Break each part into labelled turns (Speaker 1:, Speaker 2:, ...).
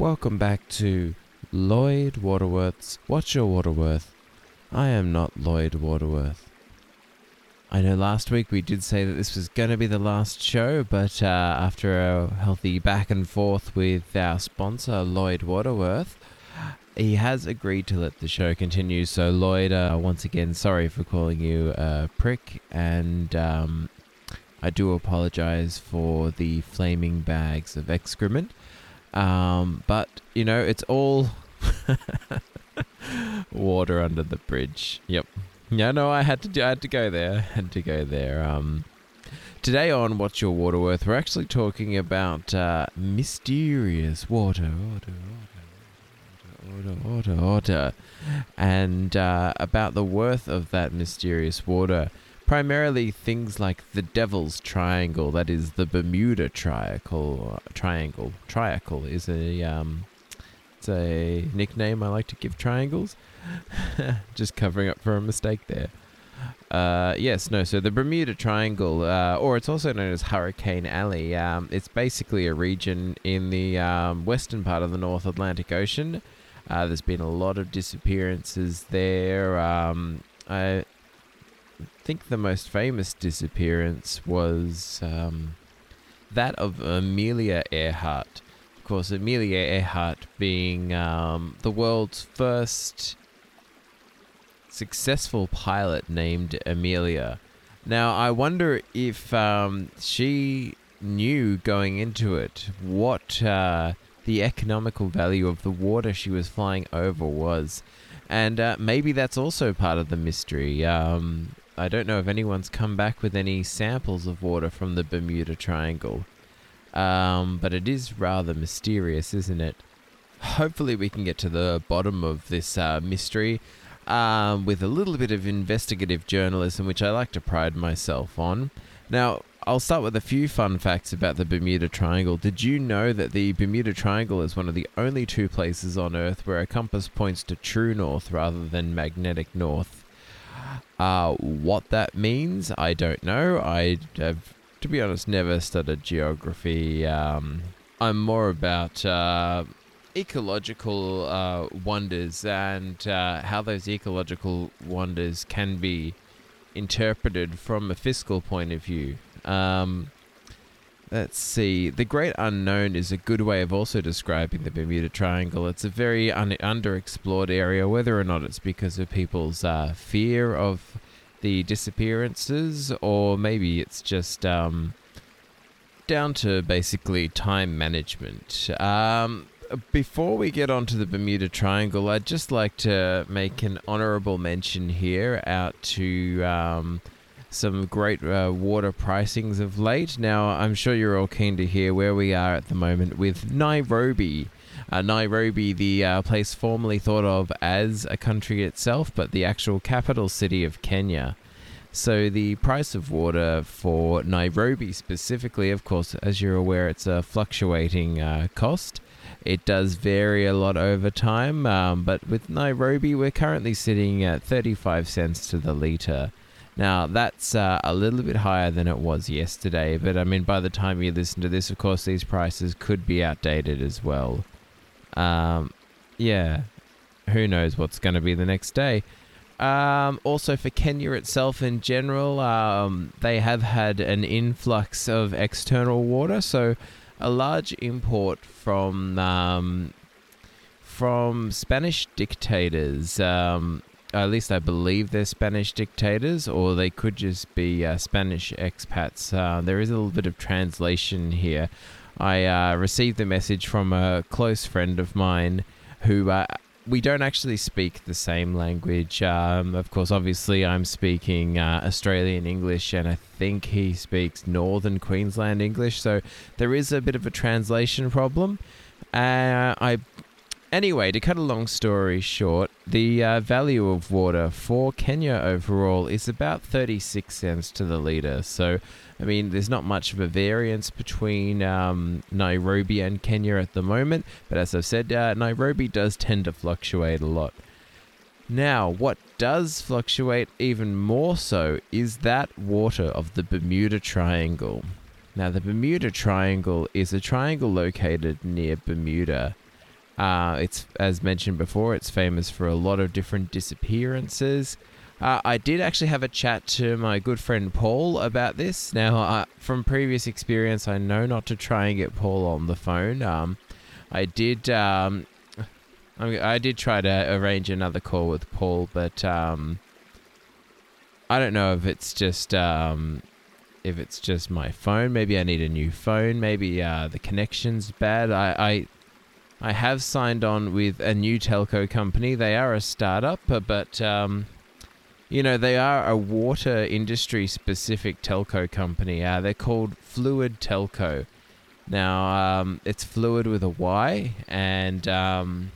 Speaker 1: Welcome back to Lloyd Waterworth's What's Your Waterworth? I am not Lloyd Waterworth. I know last week we did say that this was going to be the last show, but uh, after a healthy back and forth with our sponsor, Lloyd Waterworth, he has agreed to let the show continue. So, Lloyd, uh, once again, sorry for calling you a prick, and um, I do apologize for the flaming bags of excrement. Um, but, you know, it's all water under the bridge. Yep. Yeah, no, I had to I had to go there. Had to go there. Um, today on What's Your Water Worth, we're actually talking about uh, mysterious water, water, water, water, water, water, and uh, about the worth of that mysterious water. Primarily things like the Devil's Triangle, that is the Bermuda Triangle. Triangle, triangle is a um, it's a nickname I like to give triangles. Just covering up for a mistake there. Uh, yes, no. So the Bermuda Triangle, uh, or it's also known as Hurricane Alley, um, it's basically a region in the um, western part of the North Atlantic Ocean. Uh, there's been a lot of disappearances there. Um, I think the most famous disappearance was um, that of Amelia Earhart. Of course, Amelia Earhart being um, the world's first successful pilot named Amelia. Now, I wonder if um, she knew going into it what uh, the economical value of the water she was flying over was. And uh, maybe that's also part of the mystery. Um, I don't know if anyone's come back with any samples of water from the Bermuda Triangle. Um, but it is rather mysterious, isn't it? Hopefully, we can get to the bottom of this uh, mystery um, with a little bit of investigative journalism, which I like to pride myself on. Now, I'll start with a few fun facts about the Bermuda Triangle. Did you know that the Bermuda Triangle is one of the only two places on Earth where a compass points to true north rather than magnetic north? Uh, what that means, I don't know. I have, to be honest, never studied geography. Um, I'm more about uh, ecological uh, wonders and uh, how those ecological wonders can be interpreted from a fiscal point of view. Um, let's see. The Great Unknown is a good way of also describing the Bermuda Triangle. It's a very un- underexplored area, whether or not it's because of people's uh, fear of the disappearances, or maybe it's just um, down to basically time management. Um, before we get on to the Bermuda Triangle, I'd just like to make an honorable mention here out to um, some great uh, water pricings of late. Now, I'm sure you're all keen to hear where we are at the moment with Nairobi. Uh, Nairobi, the uh, place formerly thought of as a country itself, but the actual capital city of Kenya. So, the price of water for Nairobi specifically, of course, as you're aware, it's a fluctuating uh, cost. It does vary a lot over time, um, but with Nairobi, we're currently sitting at 35 cents to the litre. Now, that's uh, a little bit higher than it was yesterday, but I mean, by the time you listen to this, of course, these prices could be outdated as well. Um, yeah, who knows what's going to be the next day. Um, also, for Kenya itself in general, um, they have had an influx of external water, so a large import from um, from Spanish dictators. Um, at least I believe they're Spanish dictators, or they could just be uh, Spanish expats. Uh, there is a little bit of translation here. I uh, received a message from a close friend of mine who uh, we don't actually speak the same language. Um, of course, obviously, I'm speaking uh, Australian English, and I think he speaks Northern Queensland English. So there is a bit of a translation problem. Uh, I Anyway, to cut a long story short, the uh, value of water for Kenya overall is about 36 cents to the litre. So, I mean, there's not much of a variance between um, Nairobi and Kenya at the moment, but as I've said, uh, Nairobi does tend to fluctuate a lot. Now, what does fluctuate even more so is that water of the Bermuda Triangle. Now, the Bermuda Triangle is a triangle located near Bermuda Uh, it's as mentioned before, it's famous for a lot of different disappearances. Uh, I did actually have a chat to my good friend Paul about this. Now, from previous experience, I know not to try and get Paul on the phone. Um, I did. Um, I did try to arrange another call with Paul, but um, I don't know if it's just um, if it's just my phone. Maybe I need a new phone. Maybe uh, the connection's bad. I, I I have signed on with a new telco company. They are a startup, but um, you know they are a water industry specific telco company. Uh, they're called Fluid Telco. Now um, it's Fluid with a Y, and um,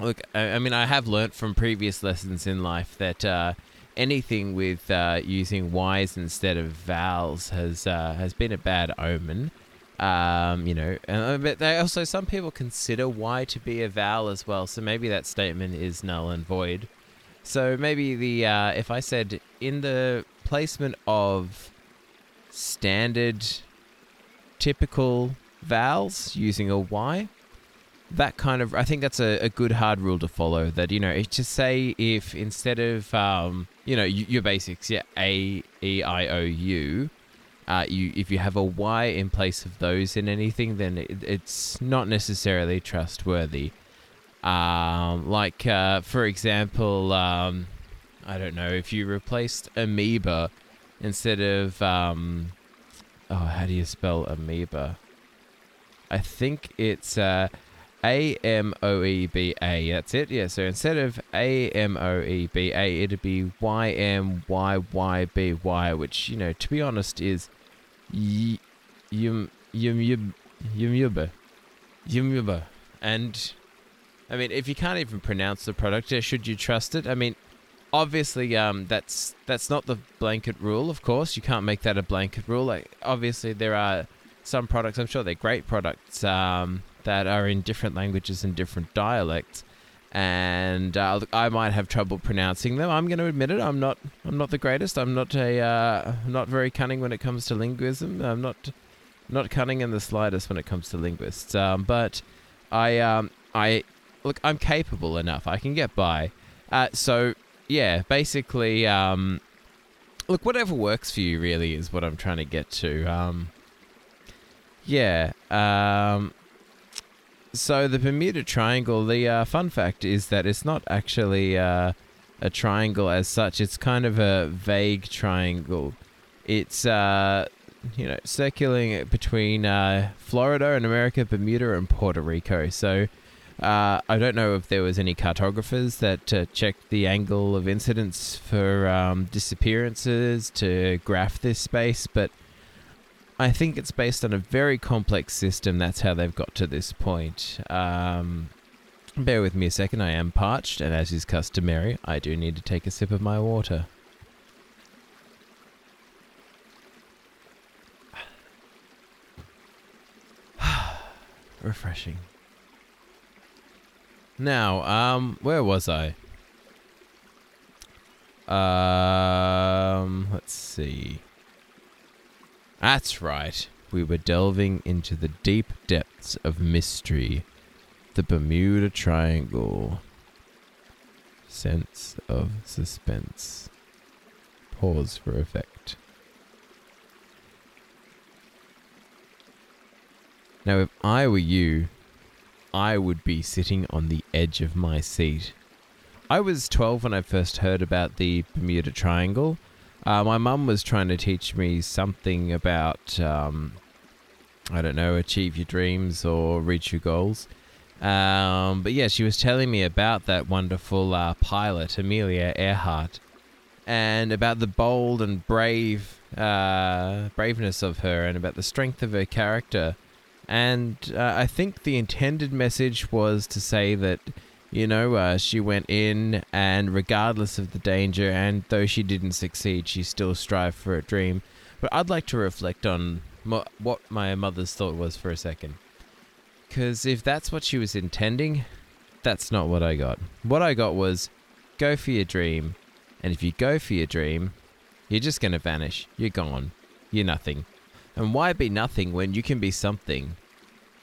Speaker 1: look, I, I, mean I have learnt from previous lessons in life that. Uh, anything with uh, using Y's instead of vowels has uh, has been a bad omen. Um, you know, uh, but they also some people consider Y to be a vowel as well, so maybe that statement is null and void. So maybe the uh, if I said in the placement of standard, typical vowels using a Y, that kind of I think that's a, a good hard rule to follow. That you know, to say if instead of um, you know your basics, yeah, A E I O U uh, you if you have a Y in place of those in anything, then it, it's not necessarily trustworthy. Um, like uh, for example, um, I don't know if you replaced amoeba instead of um, oh, how do you spell amoeba? I think it's uh, A M O E B A. That's it. Yeah. So instead of A M O E B A, it'd be Y M Y Y B Y, which you know, to be honest, is Yum Yum Yum Yum Yum And I mean, if you can't even pronounce the product, should you trust it? I mean, obviously, um, that's that's not the blanket rule. Of course, you can't make that a blanket rule. Like, obviously, there are some products. I'm sure they're great products um, that are in different languages and different dialects and uh, I might have trouble pronouncing them. I'm going to admit it. I'm not. I'm not the greatest. I'm not a. Uh, not very cunning when it comes to linguism. I'm not. Not cunning in the slightest when it comes to linguists. Um, but I. Um, I look. I'm capable enough. I can get by. Uh, so yeah, basically. Um, look, whatever works for you really is what I'm trying to get to. Um, yeah. Um, so the Bermuda Triangle, the uh, fun fact is that it's not actually uh, a triangle as such. It's kind of a vague triangle. It's uh, you know circulating between uh, Florida and America, Bermuda and Puerto Rico. So uh, I don't know if there was any cartographers that uh, checked the angle of incidence for um, disappearances to graph this space, but I think it's based on a very complex system. That's how they've got to this point. Um, bear with me a second. I am parched, and as is customary, I do need to take a sip of my water. Refreshing. Now, um, where was I? Um, let's see. That's right. We were delving into the deep depths of mystery. The Bermuda Triangle. Sense of suspense. Pause for effect. Now, if I were you, I would be sitting on the edge of my seat. I was 12 when I first heard about the Bermuda Triangle, uh, my mum was trying to teach me something about, um, I don't know, achieve your dreams or reach your goals. Um, but yeah, she was telling me about that wonderful uh, pilot, Amelia Earhart, and about the bold and brave uh, braveness of her, and about the strength of her character. And uh, I think the intended message was to say that you know, uh, she went in, and regardless of the danger, and though she didn't succeed, she still strived for a dream. But I'd like to reflect on mo- what my mother's thought was for a second. Because if that's what she was intending, that's not what I got. What I got was go for your dream. And if you go for your dream, you're just going to vanish. You're gone. You're nothing. And why be nothing when you can be something?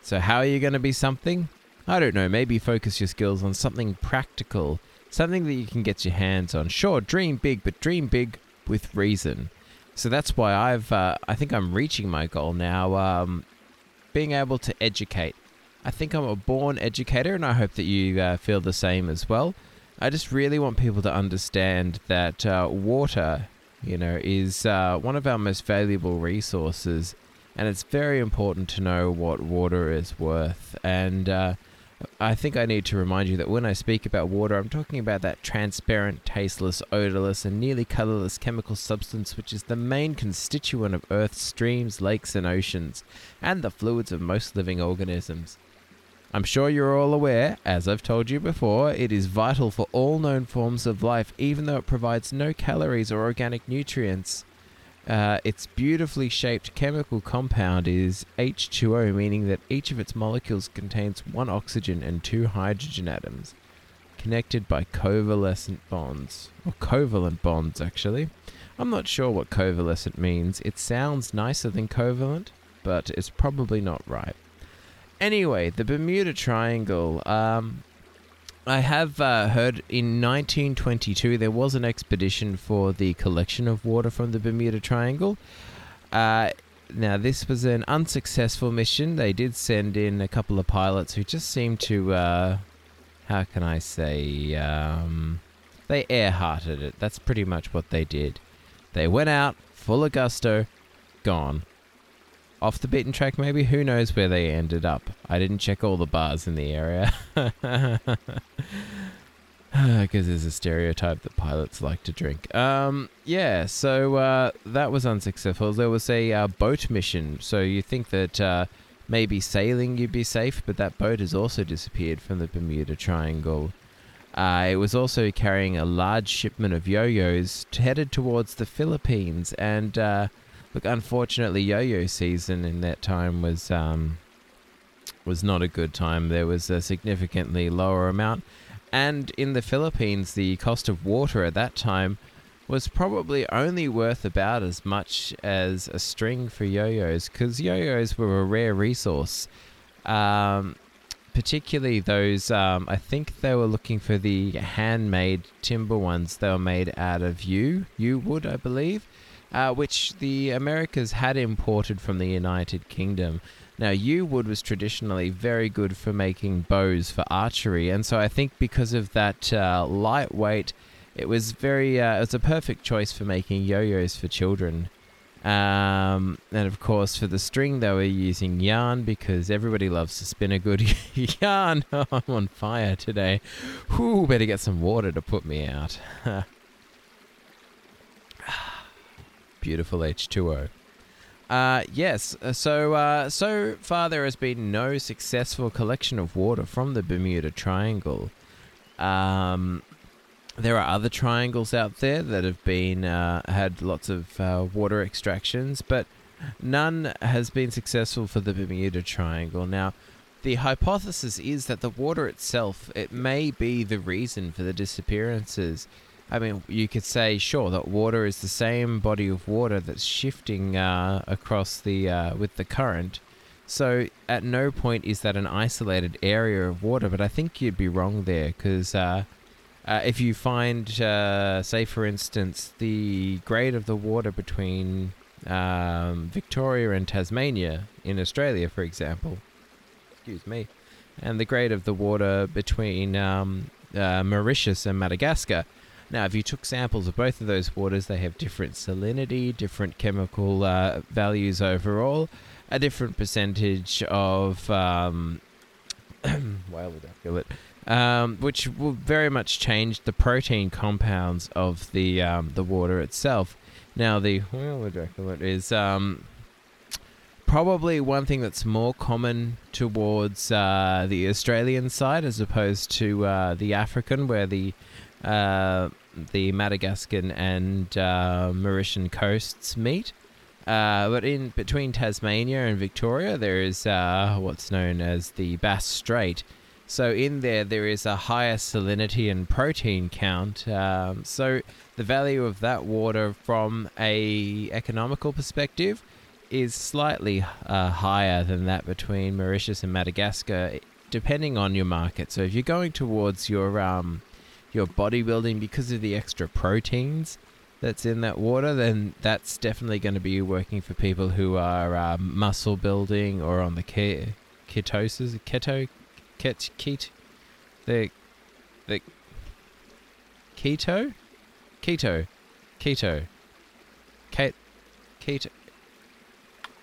Speaker 1: So, how are you going to be something? I don't know, maybe focus your skills on something practical, something that you can get your hands on. Sure, dream big, but dream big with reason. So that's why I've, uh, I think I'm reaching my goal now, um, being able to educate. I think I'm a born educator, and I hope that you uh, feel the same as well. I just really want people to understand that uh, water, you know, is uh, one of our most valuable resources, and it's very important to know what water is worth. And uh, I think I need to remind you that when I speak about water, I'm talking about that transparent, tasteless, odorless, and nearly colorless chemical substance which is the main constituent of Earth's streams, lakes, and oceans, and the fluids of most living organisms. I'm sure you're all aware, as I've told you before, it is vital for all known forms of life, even though it provides no calories or organic nutrients. Uh, its beautifully shaped chemical compound is H2O, meaning that each of its molecules contains one oxygen and two hydrogen atoms, connected by covalescent bonds. Or covalent bonds, actually. I'm not sure what covalescent means. It sounds nicer than covalent, but it's probably not right. Anyway, the Bermuda Triangle. Um, I have uh, heard in 1922 there was an expedition for the collection of water from the Bermuda Triangle. Uh, now, this was an unsuccessful mission. They did send in a couple of pilots who just seemed to, uh, how can I say, um, they air-hearted it. That's pretty much what they did. They went out, full of gusto, gone off the beaten track, maybe. Who knows where they ended up? I didn't check all the bars in the area. Because there's a stereotype that pilots like to drink. Um, yeah, so uh, that was unsuccessful. There was a uh, boat mission. So you think that uh, maybe sailing you'd be safe, but that boat has also disappeared from the Bermuda Triangle. Uh, it was also carrying a large shipment of yo-yos headed towards the Philippines, and uh, Look, unfortunately, yo-yo season in that time was um, was not a good time. There was a significantly lower amount, and in the Philippines, the cost of water at that time was probably only worth about as much as a string for yo-yos, because yo-yos were a rare resource. Um, particularly those, um, I think they were looking for the handmade timber ones. They were made out of yew, yew wood, I believe uh, which the Americas had imported from the United Kingdom. Now, yew wood was traditionally very good for making bows for archery, and so I think because of that uh, lightweight, it was very uh, it was a perfect choice for making yo-yos for children. Um, and of course, for the string, they were using yarn because everybody loves to spin a good yarn. I'm on fire today. Whew, better get some water to put me out. beautiful H2O. Uh, yes, uh, so uh, so far there has been no successful collection of water from the Bermuda Triangle. Um, there are other triangles out there that have been uh, had lots of uh, water extractions, but none has been successful for the Bermuda Triangle. Now, the hypothesis is that the water itself it may be the reason for the disappearances. I mean, you could say, sure, that water is the same body of water that's shifting uh, across the uh, with the current. So at no point is that an isolated area of water. But I think you'd be wrong there because uh, uh, if you find, uh, say, for instance, the grade of the water between um, Victoria and Tasmania in Australia, for example, excuse me, and the grade of the water between um, uh, Mauritius and Madagascar now, if you took samples of both of those waters, they have different salinity, different chemical uh, values overall, a different percentage of um, whale ejaculate, um, which will very much change the protein compounds of the um, the water itself. Now, the whale ejaculate is um, probably one thing that's more common towards uh, the Australian side as opposed to uh, the African, where the uh, the Madagascan and uh, Mauritian coasts meet. Uh, but in between Tasmania and Victoria, there is uh, what's known as the Bass Strait. So in there, there is a higher salinity and protein count. Um, so the value of that water, from a economical perspective, is slightly uh, higher than that between Mauritius and Madagascar depending on your market. So if you're going towards your um, your bodybuilding because of the extra proteins that's in that water, then that's definitely going to be working for people who are uh, muscle building or on the ke- ketosis, keto, ket, ket, the, the keto, keto, keto, ket, keto.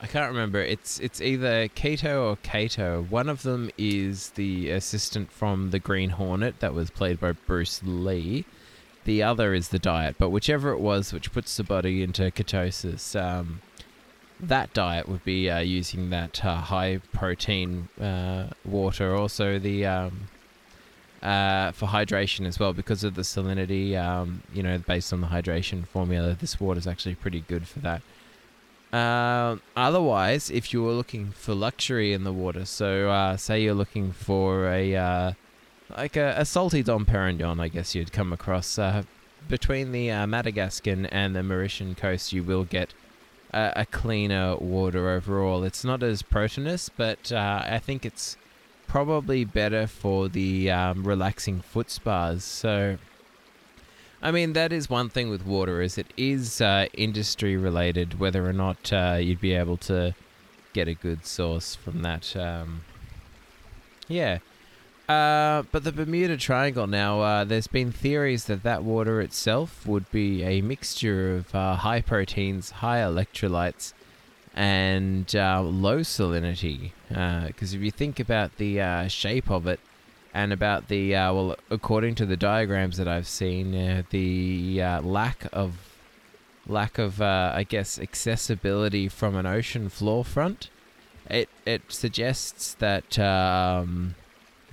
Speaker 1: I can't remember. It's it's either Kato or Kato. One of them is the assistant from the Green Hornet that was played by Bruce Lee. The other is the diet, but whichever it was, which puts the body into ketosis, um, that diet would be uh, using that uh, high protein uh, water. Also, the um, uh, for hydration as well, because of the salinity. Um, you know, based on the hydration formula, this water is actually pretty good for that. Uh, otherwise, if you were looking for luxury in the water, so uh, say you're looking for a uh, like a, a, salty Dom Perignon, I guess you'd come across uh, between the uh, Madagascan and the Mauritian coast, you will get a, a cleaner water overall. It's not as proteinous, but uh, I think it's probably better for the um, relaxing foot spas. So I mean, that is one thing with water is it is uh, industry related. Whether or not uh, you'd be able to get a good source from that. Um, yeah. Uh, but the Bermuda Triangle now, uh, there's been theories that that water itself would be a mixture of uh, high proteins, high electrolytes, and uh, low salinity. Because if you think about the shape of it, and about the uh, well, according to the diagrams that I've seen, uh, the uh, lack of lack of uh, I guess accessibility from an ocean floor front. It it suggests that um,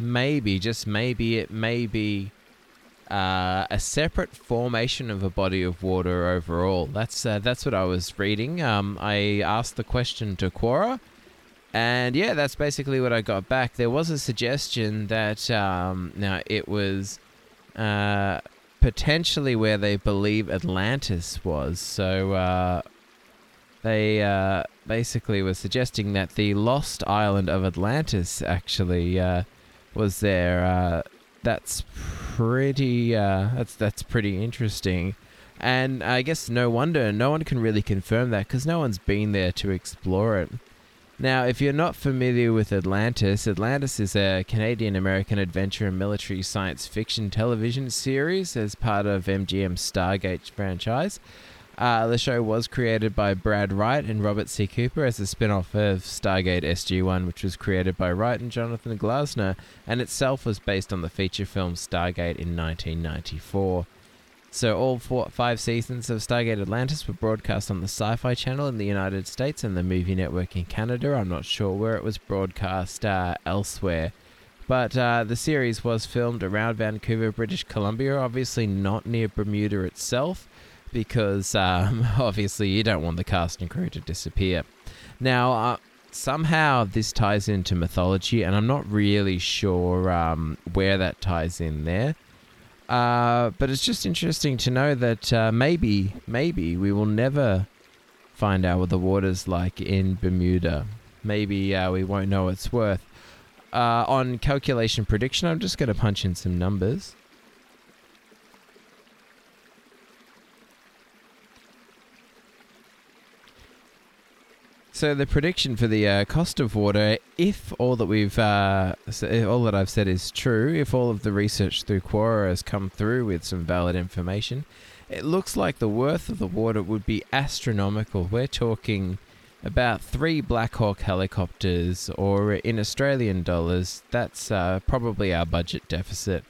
Speaker 1: maybe just maybe it may be uh, a separate formation of a body of water overall. That's uh, that's what I was reading. Um, I asked the question to Quora and yeah, that's basically what I got back. There was a suggestion that um, now it was uh, potentially where they believe Atlantis was. So uh, they uh, basically were suggesting that the lost island of Atlantis actually uh, was there. Uh, that's pretty. Uh, that's that's pretty interesting. And I guess no wonder no one can really confirm that because no one's been there to explore it. Now, if you're not familiar with Atlantis, Atlantis is a Canadian American adventure and military science fiction television series as part of MGM's Stargate franchise. Uh, the show was created by Brad Wright and Robert C. Cooper as a spin off of Stargate SG 1, which was created by Wright and Jonathan Glassner, and itself was based on the feature film Stargate in 1994. So all four, five seasons of Stargate Atlantis were broadcast on the Sci-Fi Channel in the United States and the Movie Network in Canada. I'm not sure where it was broadcast uh, elsewhere. But uh, the series was filmed around Vancouver, British Columbia, obviously not near Bermuda itself, because um, obviously you don't want the cast and crew to disappear. Now, uh, somehow this ties into mythology, and I'm not really sure um, where that ties in there. Uh, but it's just interesting to know that uh, maybe, maybe we will never find out what the water's like in Bermuda. Maybe uh, we won't know its worth. Uh, on calculation prediction, I'm just going to punch in some numbers. So the prediction for the uh, cost of water, if all that we've, uh, all that I've said is true, if all of the research through Quora has come through with some valid information, it looks like the worth of the water would be astronomical. We're talking about three Black Hawk helicopters, or in Australian dollars, that's uh, probably our budget deficit.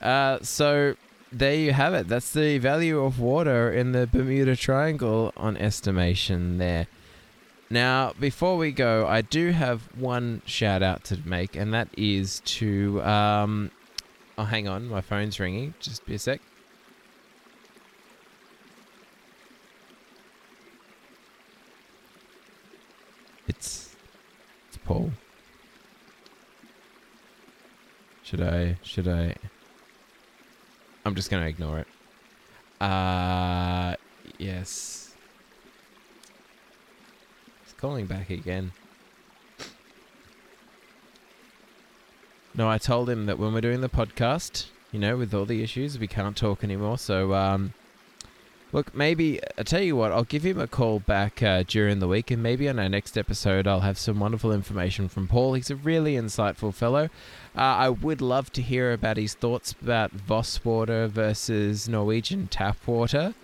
Speaker 1: Uh, so there you have it. That's the value of water in the Bermuda Triangle on estimation there. Now, before we go, I do have one shout out to make, and that is to. Um, oh, hang on, my phone's ringing. Just be a sec. It's it's Paul. Should I? Should I? I'm just gonna ignore it. Uh, yes calling back again. No, I told him that when we're doing the podcast, you know, with all the issues, we can't talk anymore. So, um, look, maybe I tell you what, I'll give him a call back uh, during the week, and maybe on our next episode, I'll have some wonderful information from Paul. He's a really insightful fellow. Uh, I would love to hear about his thoughts about Voss water versus Norwegian tap water.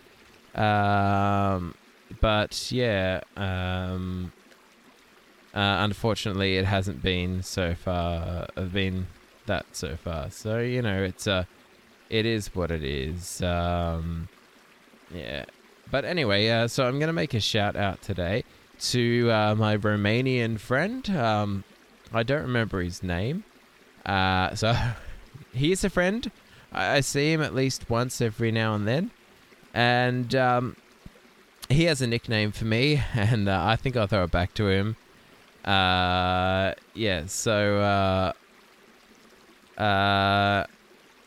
Speaker 1: Um, but yeah, um, uh, unfortunately, it hasn't been so far. Uh, been that so far. So you know, it's uh, it is what it is. Um, yeah. But anyway, uh, so I'm gonna make a shout out today to uh, my Romanian friend. Um, I don't remember his name. Uh, so he's a friend. I, I see him at least once every now and then, and um, he has a nickname for me, and uh, I think I'll throw it back to him. Uh, yeah, so uh, uh,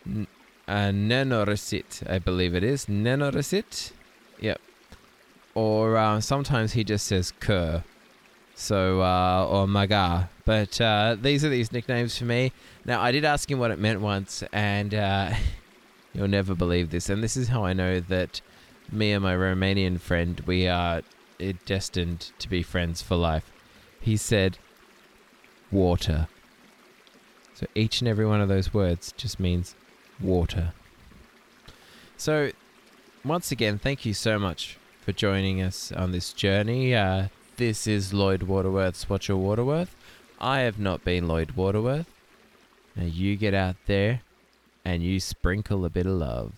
Speaker 1: n- uh, Nenorisit, I believe it is. Nenorisit? Yep. Or uh, sometimes he just says Kerr. So, uh, or Maga. But uh, these are these nicknames for me. Now, I did ask him what it meant once, and uh, you'll never believe this. And this is how I know that me and my Romanian friend, we are destined to be friends for life. He said, water. So each and every one of those words just means water. So, once again, thank you so much for joining us on this journey. Uh, this is Lloyd Waterworth's Watch Your Waterworth. I have not been Lloyd Waterworth. Now you get out there and you sprinkle a bit of love.